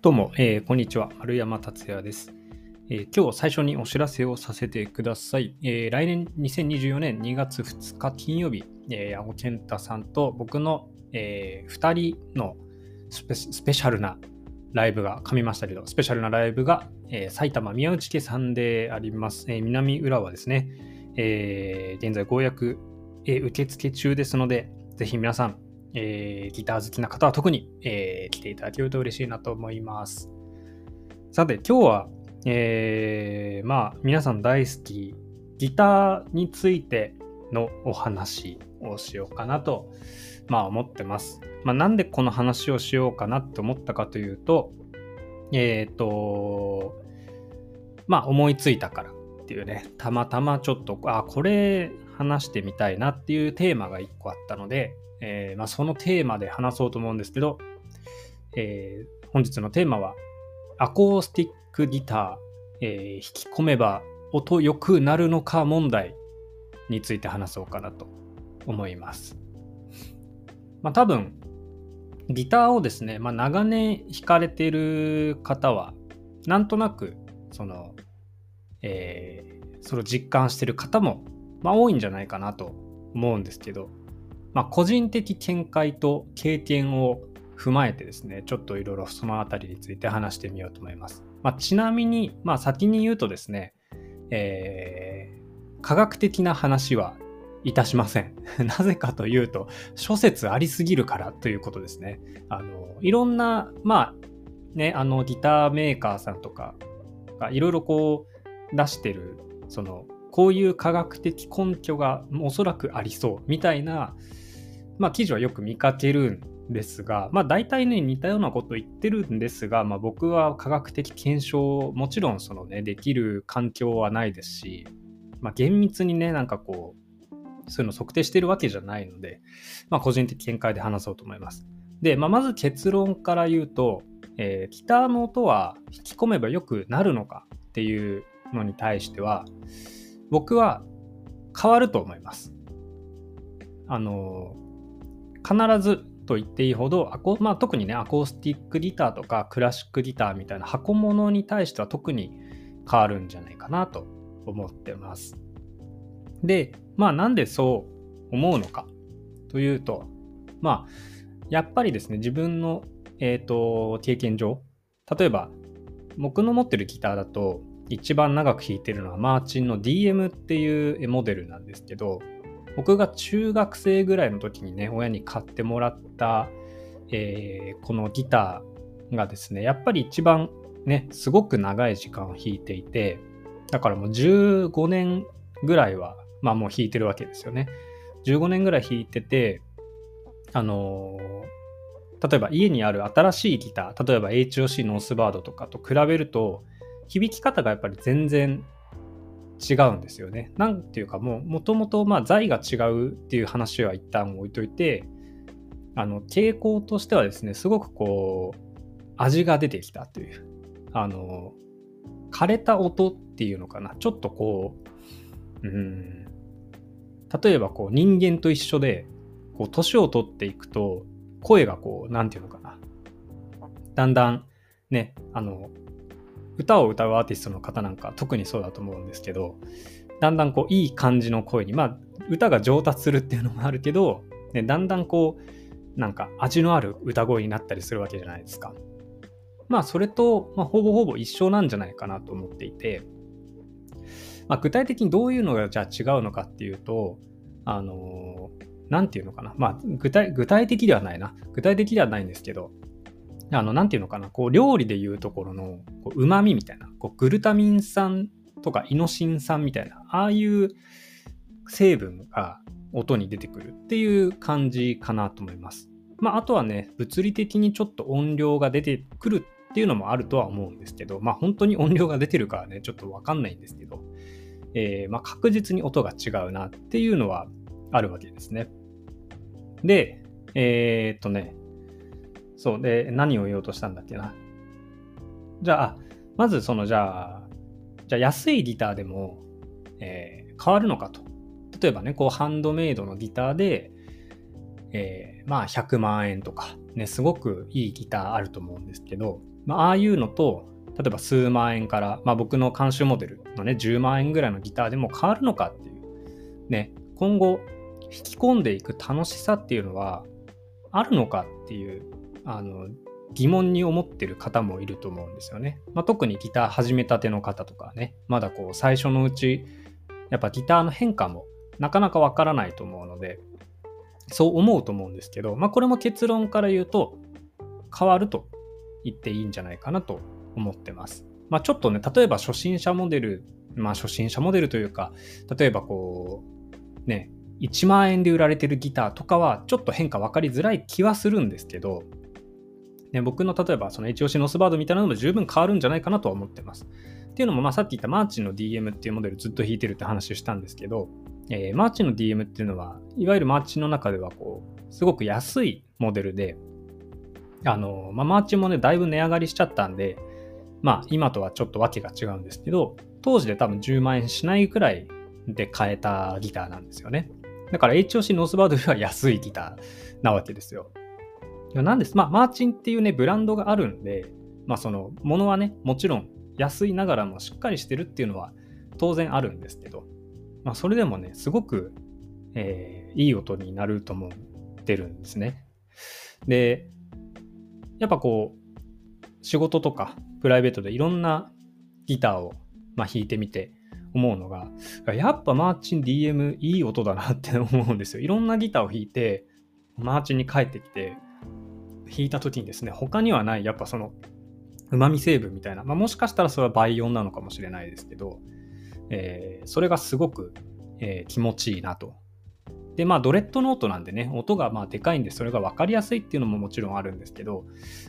どうも、えー、こんにちは。丸山達也です、えー、今日最初にお知らせをさせてください。えー、来年2024年2月2日金曜日、えー、矢後健太さんと僕の、えー、2人のスペスペシャルなライブが、噛みましたけど、スペシャルなライブが、えー、埼玉宮内家さんであります。えー、南浦和ですね。えー、現在、公約、えー、受付中ですので、ぜひ皆さん、えー、ギター好きな方は特に、えー、来ていただけると嬉しいなと思います。さて、今日は、えー、まあ、皆さん大好き、ギターについてのお話をしようかなと、まあ、思ってます。まあ、なんでこの話をしようかなって思ったかというと、えっ、ー、と、まあ、思いついたからっていうね、たまたまちょっと、あ、これ話してみたいなっていうテーマが一個あったので、えー、まあ、そのテーマで話そうと思うんですけど、えー、本日のテーマは、アコースティックギター、えー、引き込めば音良くなるのか問題について話そうかなと思います。まあ、多分、ギターをですね、まあ、長年弾かれている方は、なんとなく、その、えー、それを実感してる方も、まあ、多いんじゃないかなと思うんですけど、まあ、個人的見解と経験を踏まえてですね、ちょっといろいろそのあたりについて話してみようと思います。まあ、ちなみに、まあ、先に言うとですね、えー、科学的な話はいたしません。なぜかというと、諸説ありすぎるからということですね。あの、いろんな、まあ、ね、あの、ギターメーカーさんとかがいろいろこう出してる、その、こういう科学的根拠がおそらくありそうみたいな、まあ、記事はよく見かけるんですが、まあ、大体ね、似たようなこと言ってるんですが、まあ、僕は科学的検証、もちろんそのね、できる環境はないですし、まあ、厳密にね、なんかこう、そういうの測定してるわけじゃないので、まあ、個人的見解で話そうと思います。で、まあ、まず結論から言うと、えー、ギターの音は引き込めばよくなるのかっていうのに対しては、僕は変わると思います。あの必ずと言っていいほどアコ、まあ、特にねアコースティックギターとかクラシックギターみたいな箱物に対しては特に変わるんじゃないかなと思ってます。でまあなんでそう思うのかというとまあやっぱりですね自分の、えーと、経験上例えば僕の持ってるギターだと一番長く弾いてるのはマーチンの DM っていうモデルなんですけど僕が中学生ぐらいの時にね、親に買ってもらった、えー、このギターがですね、やっぱり一番ね、すごく長い時間を弾いていて、だからもう15年ぐらいは、まあもう弾いてるわけですよね。15年ぐらい弾いてて、あのー、例えば家にある新しいギター、例えば HOC ノースバードとかと比べると、響き方がやっぱり全然違うんですよね。なんていうかもうもともとまあ財が違うっていう話は一旦置いといてあの傾向としてはですねすごくこう味が出てきたという。あの枯れた音っていうのかな。ちょっとこううん。例えばこう人間と一緒でこう年を取っていくと声がこうなんていうのかな。だんだんねあの歌を歌うアーティストの方なんか特にそうだと思うんですけどだんだんこういい感じの声にまあ歌が上達するっていうのもあるけど、ね、だんだんこうなんか味のある歌声になったりするわけじゃないですか。まあそれと、まあ、ほぼほぼ一緒なんじゃないかなと思っていて、まあ、具体的にどういうのがじゃあ違うのかっていうとあの何て言うのかなまあ具体具体的ではないな具体的ではないんですけどあの、なんていうのかな、こう、料理でいうところの、うまみみたいな、こう、グルタミン酸とかイノシン酸みたいな、ああいう成分が音に出てくるっていう感じかなと思います。まあ、あとはね、物理的にちょっと音量が出てくるっていうのもあるとは思うんですけど、まあ、本当に音量が出てるかはね、ちょっとわかんないんですけど、えー、まあ、確実に音が違うなっていうのはあるわけですね。で、えー、っとね、そう。で、何を言おうとしたんだっけな。じゃあ、まずその、じゃあ、じゃあ安いギターでも、えー、変わるのかと。例えばね、こう、ハンドメイドのギターで、えー、まあ100万円とか、ね、すごくいいギターあると思うんですけど、まあ、ああいうのと、例えば数万円から、まあ、僕の監修モデルのね、10万円ぐらいのギターでも変わるのかっていう、ね、今後、引き込んでいく楽しさっていうのはあるのかっていう、あの、疑問に思ってる方もいると思うんですよね。まあ、特にギター始めたての方とかね、まだこう最初のうち、やっぱギターの変化もなかなかわからないと思うので、そう思うと思うんですけど、まあ、これも結論から言うと、変わると言っていいんじゃないかなと思ってます。まあ、ちょっとね、例えば初心者モデル、まあ、初心者モデルというか、例えばこう、ね、1万円で売られてるギターとかは、ちょっと変化分かりづらい気はするんですけど、ね、僕の例えばその HOC ノスバードみたいなのも十分変わるんじゃないかなとは思ってます。っていうのも、まあ、さっき言ったマーチンの DM っていうモデルずっと弾いてるって話をしたんですけど、えー、マーチンの DM っていうのは、いわゆるマーチンの中ではこう、すごく安いモデルで、あの、まあ、マーチンもね、だいぶ値上がりしちゃったんで、まあ、今とはちょっと訳が違うんですけど、当時で多分10万円しないくらいで買えたギターなんですよね。だから HOC ノースバードよりは安いギターなわけですよ。なんです。まあ、マーチンっていうね、ブランドがあるんで、まあ、その、ものはね、もちろん安いながらもしっかりしてるっていうのは当然あるんですけど、まあ、それでもね、すごく、えー、いい音になると思ってるんですね。で、やっぱこう、仕事とかプライベートでいろんなギターを、まあ、弾いてみて思うのが、やっぱマーチン DM いい音だなって思うんですよ。いろんなギターを弾いて、マーチンに帰ってきて、弾いた時にですね、他にはない、やっぱその、旨味成分みたいな、まあ、もしかしたらそれは倍音なのかもしれないですけど、えー、それがすごく、えー、気持ちいいなと。で、まあ、ドレッドノートなんでね、音がまあでかいんで、それが分かりやすいっていうのももちろんあるんですけど、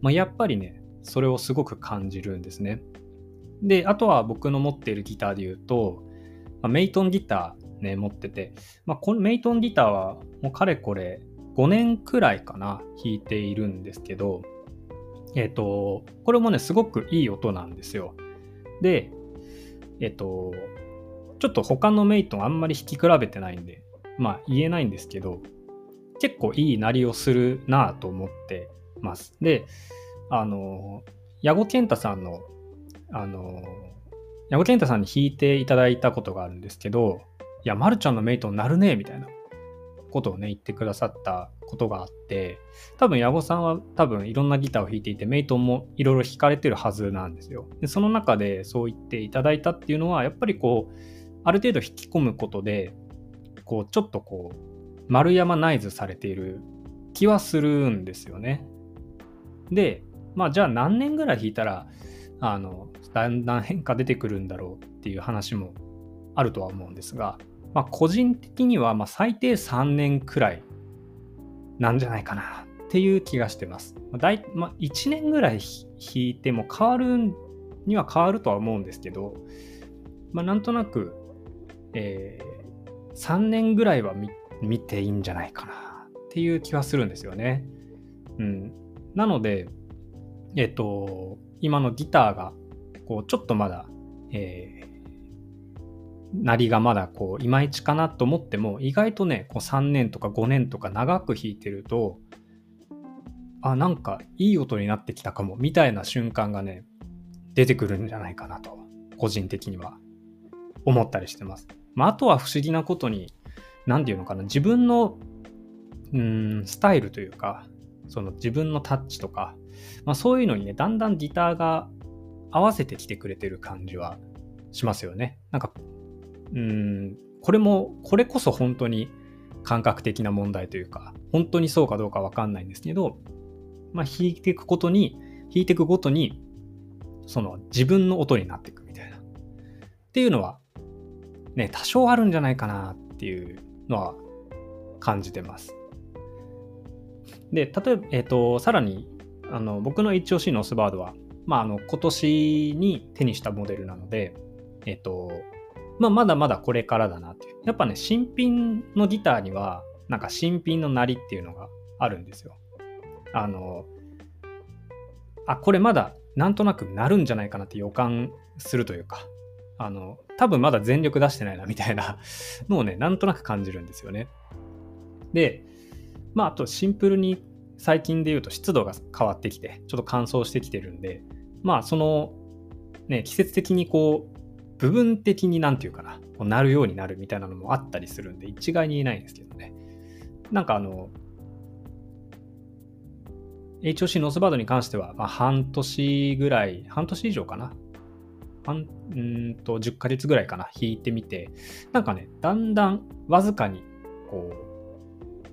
まあ、やっぱりね、それをすごく感じるんですね。で、あとは僕の持っているギターで言うと、まあ、メイトンギターね、持ってて、まあ、このメイトンギターはもうかれこれ5年くらいかな、弾いているんですけど、えっ、ー、と、これもね、すごくいい音なんですよ。で、えっ、ー、と、ちょっと他のメイトンあんまり弾き比べてないんで、まあ言えないんですけど、結構いい鳴りをするなぁと思ってます。で、あの、矢後健太さんの、あの、矢後健太さんに弾いていただいたことがあるんですけど、いや、まるちゃんのメイトン鳴るねみたいなことをね、言ってくださったことがあって、多分、矢後さんは多分いろんなギターを弾いていて、メイトンもいろいろ弾かれてるはずなんですよ。で、その中でそう言っていただいたっていうのは、やっぱりこう、ある程度引き込むことで、こう、ちょっとこう、丸山ナイズされている気はするんですよね。で、まあ、じゃあ何年ぐらい弾いたら、あの、だんだん変化出てくるんだろうっていう話もあるとは思うんですが、まあ、個人的にはま最低3年くらいなんじゃないかなっていう気がしてます。だいまあ、1年ぐらい弾いても変わるには変わるとは思うんですけど、まあ、なんとなく、えー、3年ぐらいは見ていいんじゃないかなっていう気はするんですよね。うん、なので、えっ、と、今のギターがこうちょっとまだ、えなりがまだこういまいちかなと思っても意外とねこう3年とか5年とか長く弾いてるとあなんかいい音になってきたかもみたいな瞬間がね出てくるんじゃないかなと個人的には思ったりしてます。まあ、あとは不思議なことに何て言うのかな自分のうーんスタイルというかその自分のタッチとか、まあ、そういうのにねだんだんギターが合わせてきてくれてる感じはしますよね。なんかうん、これも、これこそ本当に感覚的な問題というか、本当にそうかどうかわかんないんですけど、まあ、弾いていくことに、弾いていくごとに、その自分の音になっていくみたいな。っていうのは、ね、多少あるんじゃないかなっていうのは感じてます。で、例えば、えっ、ー、と、さらに、あの、僕の HOC のオスバードは、まあ、あの、今年に手にしたモデルなので、えっ、ー、と、まあ、まだまだこれからだなっていう。やっぱね、新品のギターには、なんか新品の鳴りっていうのがあるんですよ。あの、あ、これまだなんとなくなるんじゃないかなって予感するというか、あの、多分まだ全力出してないなみたいなのをね、なんとなく感じるんですよね。で、まあ、あとシンプルに最近で言うと湿度が変わってきて、ちょっと乾燥してきてるんで、まあ、その、ね、季節的にこう、部分的になんていうかな、こうなるようになるみたいなのもあったりするんで、一概に言えないんですけどね。なんかあの、HOC ノースバードに関しては、まあ、半年ぐらい、半年以上かな。半うんと10ヶ月ぐらいかな、引いてみて、なんかね、だんだんわずかに、こう、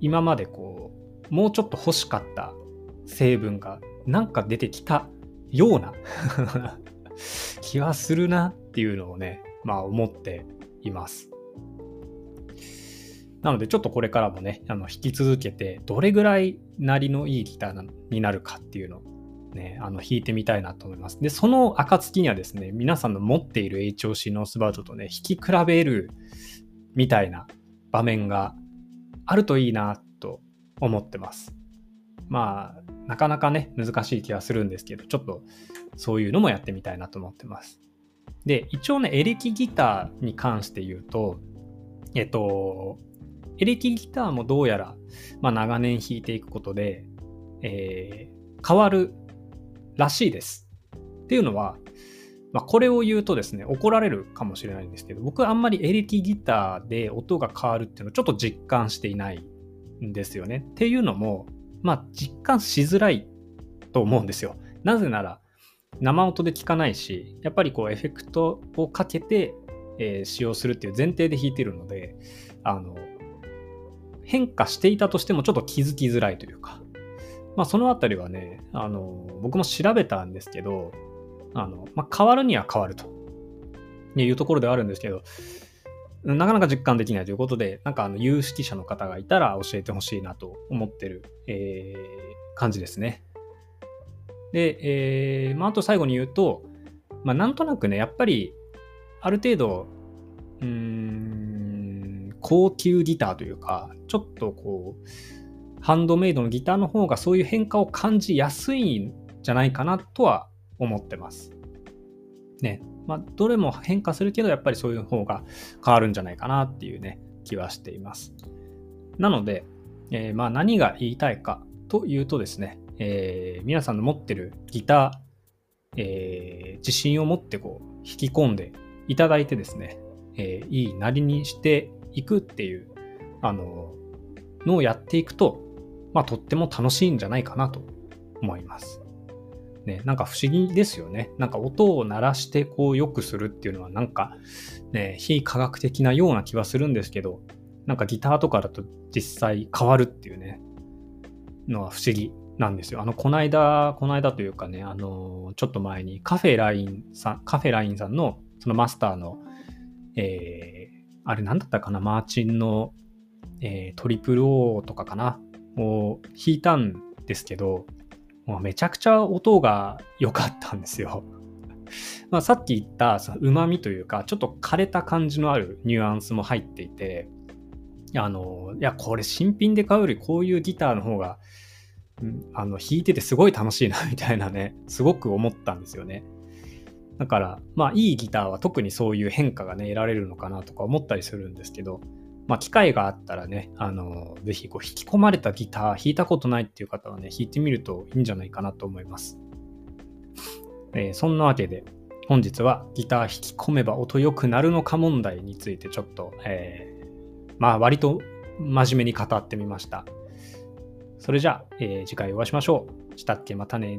今までこう、もうちょっと欲しかった成分がなんか出てきたような 気がするなっていうのをね、まあ思っています。なのでちょっとこれからもね、あの引き続けて、どれぐらいなりのいいギターになるかっていうのをね、あの弾いてみたいなと思います。で、その暁にはですね、皆さんの持っている HOC ノースバードとね、弾き比べるみたいな場面があるといいなと思ってます。まあ、なかなかね、難しい気はするんですけど、ちょっとそういうのもやってみたいなと思ってます。で、一応ね、エレキギターに関して言うと、えっと、エレキギターもどうやら、まあ、長年弾いていくことで、えー、変わるらしいです。っていうのは、まあ、これを言うとですね、怒られるかもしれないんですけど、僕あんまりエレキギターで音が変わるっていうのをちょっと実感していないんですよね。っていうのも、まあ、実感しづらいと思うんですよ。なぜなら、生音で聞かないし、やっぱりこうエフェクトをかけて、えー、使用するっていう前提で弾いてるので、あの、変化していたとしてもちょっと気づきづらいというか、まあそのあたりはね、あの、僕も調べたんですけど、あの、まあ変わるには変わるというところではあるんですけど、なかなか実感できないということで、なんかあの有識者の方がいたら教えてほしいなと思ってる、えー、感じですね。で、えー、まあ、あと最後に言うと、まあ、なんとなくね、やっぱり、ある程度、うん、高級ギターというか、ちょっとこう、ハンドメイドのギターの方がそういう変化を感じやすいんじゃないかなとは思ってます。ね。まあ、どれも変化するけど、やっぱりそういう方が変わるんじゃないかなっていうね、気はしています。なので、えー、まあ何が言いたいかというとですね、えー、皆さんの持ってるギター、えー、自信を持ってこう引き込んでいただいてですね、えー、いいなりにしていくっていうあののをやっていくと、まあ、とっても楽しいんじゃないかなと思います。ね、なんか不思議ですよね。なんか音を鳴らしてこう良くするっていうのはなんかね、非科学的なような気はするんですけど、なんかギターとかだと実際変わるっていうね、のは不思議なんですよ。あの、こないだ、この間というかね、あの、ちょっと前にカフェラインさん、カフェラインさんのそのマスターの、えー、あれなんだったかな、マーチンの、えー、トリプル O とかかな、を弾いたんですけど、もうめちゃくちゃ音が良かったんですよ。まあ、さっき言ったうまみというか、ちょっと枯れた感じのあるニュアンスも入っていて、あの、いや、これ新品で買うよりこういうギターの方があの弾いててすごい楽しいな みたいなねすごく思ったんですよねだからまあいいギターは特にそういう変化がね得られるのかなとか思ったりするんですけどまあ機会があったらねあのぜひこう引き込まれたギター弾いたことないっていう方はね弾いてみるといいんじゃないかなと思います、えー、そんなわけで本日はギター弾き込めば音良くなるのか問題についてちょっと、えー、まあ割と真面目に語ってみました。それじゃあ、えー、次回お会いしましょう。したっけ？またね。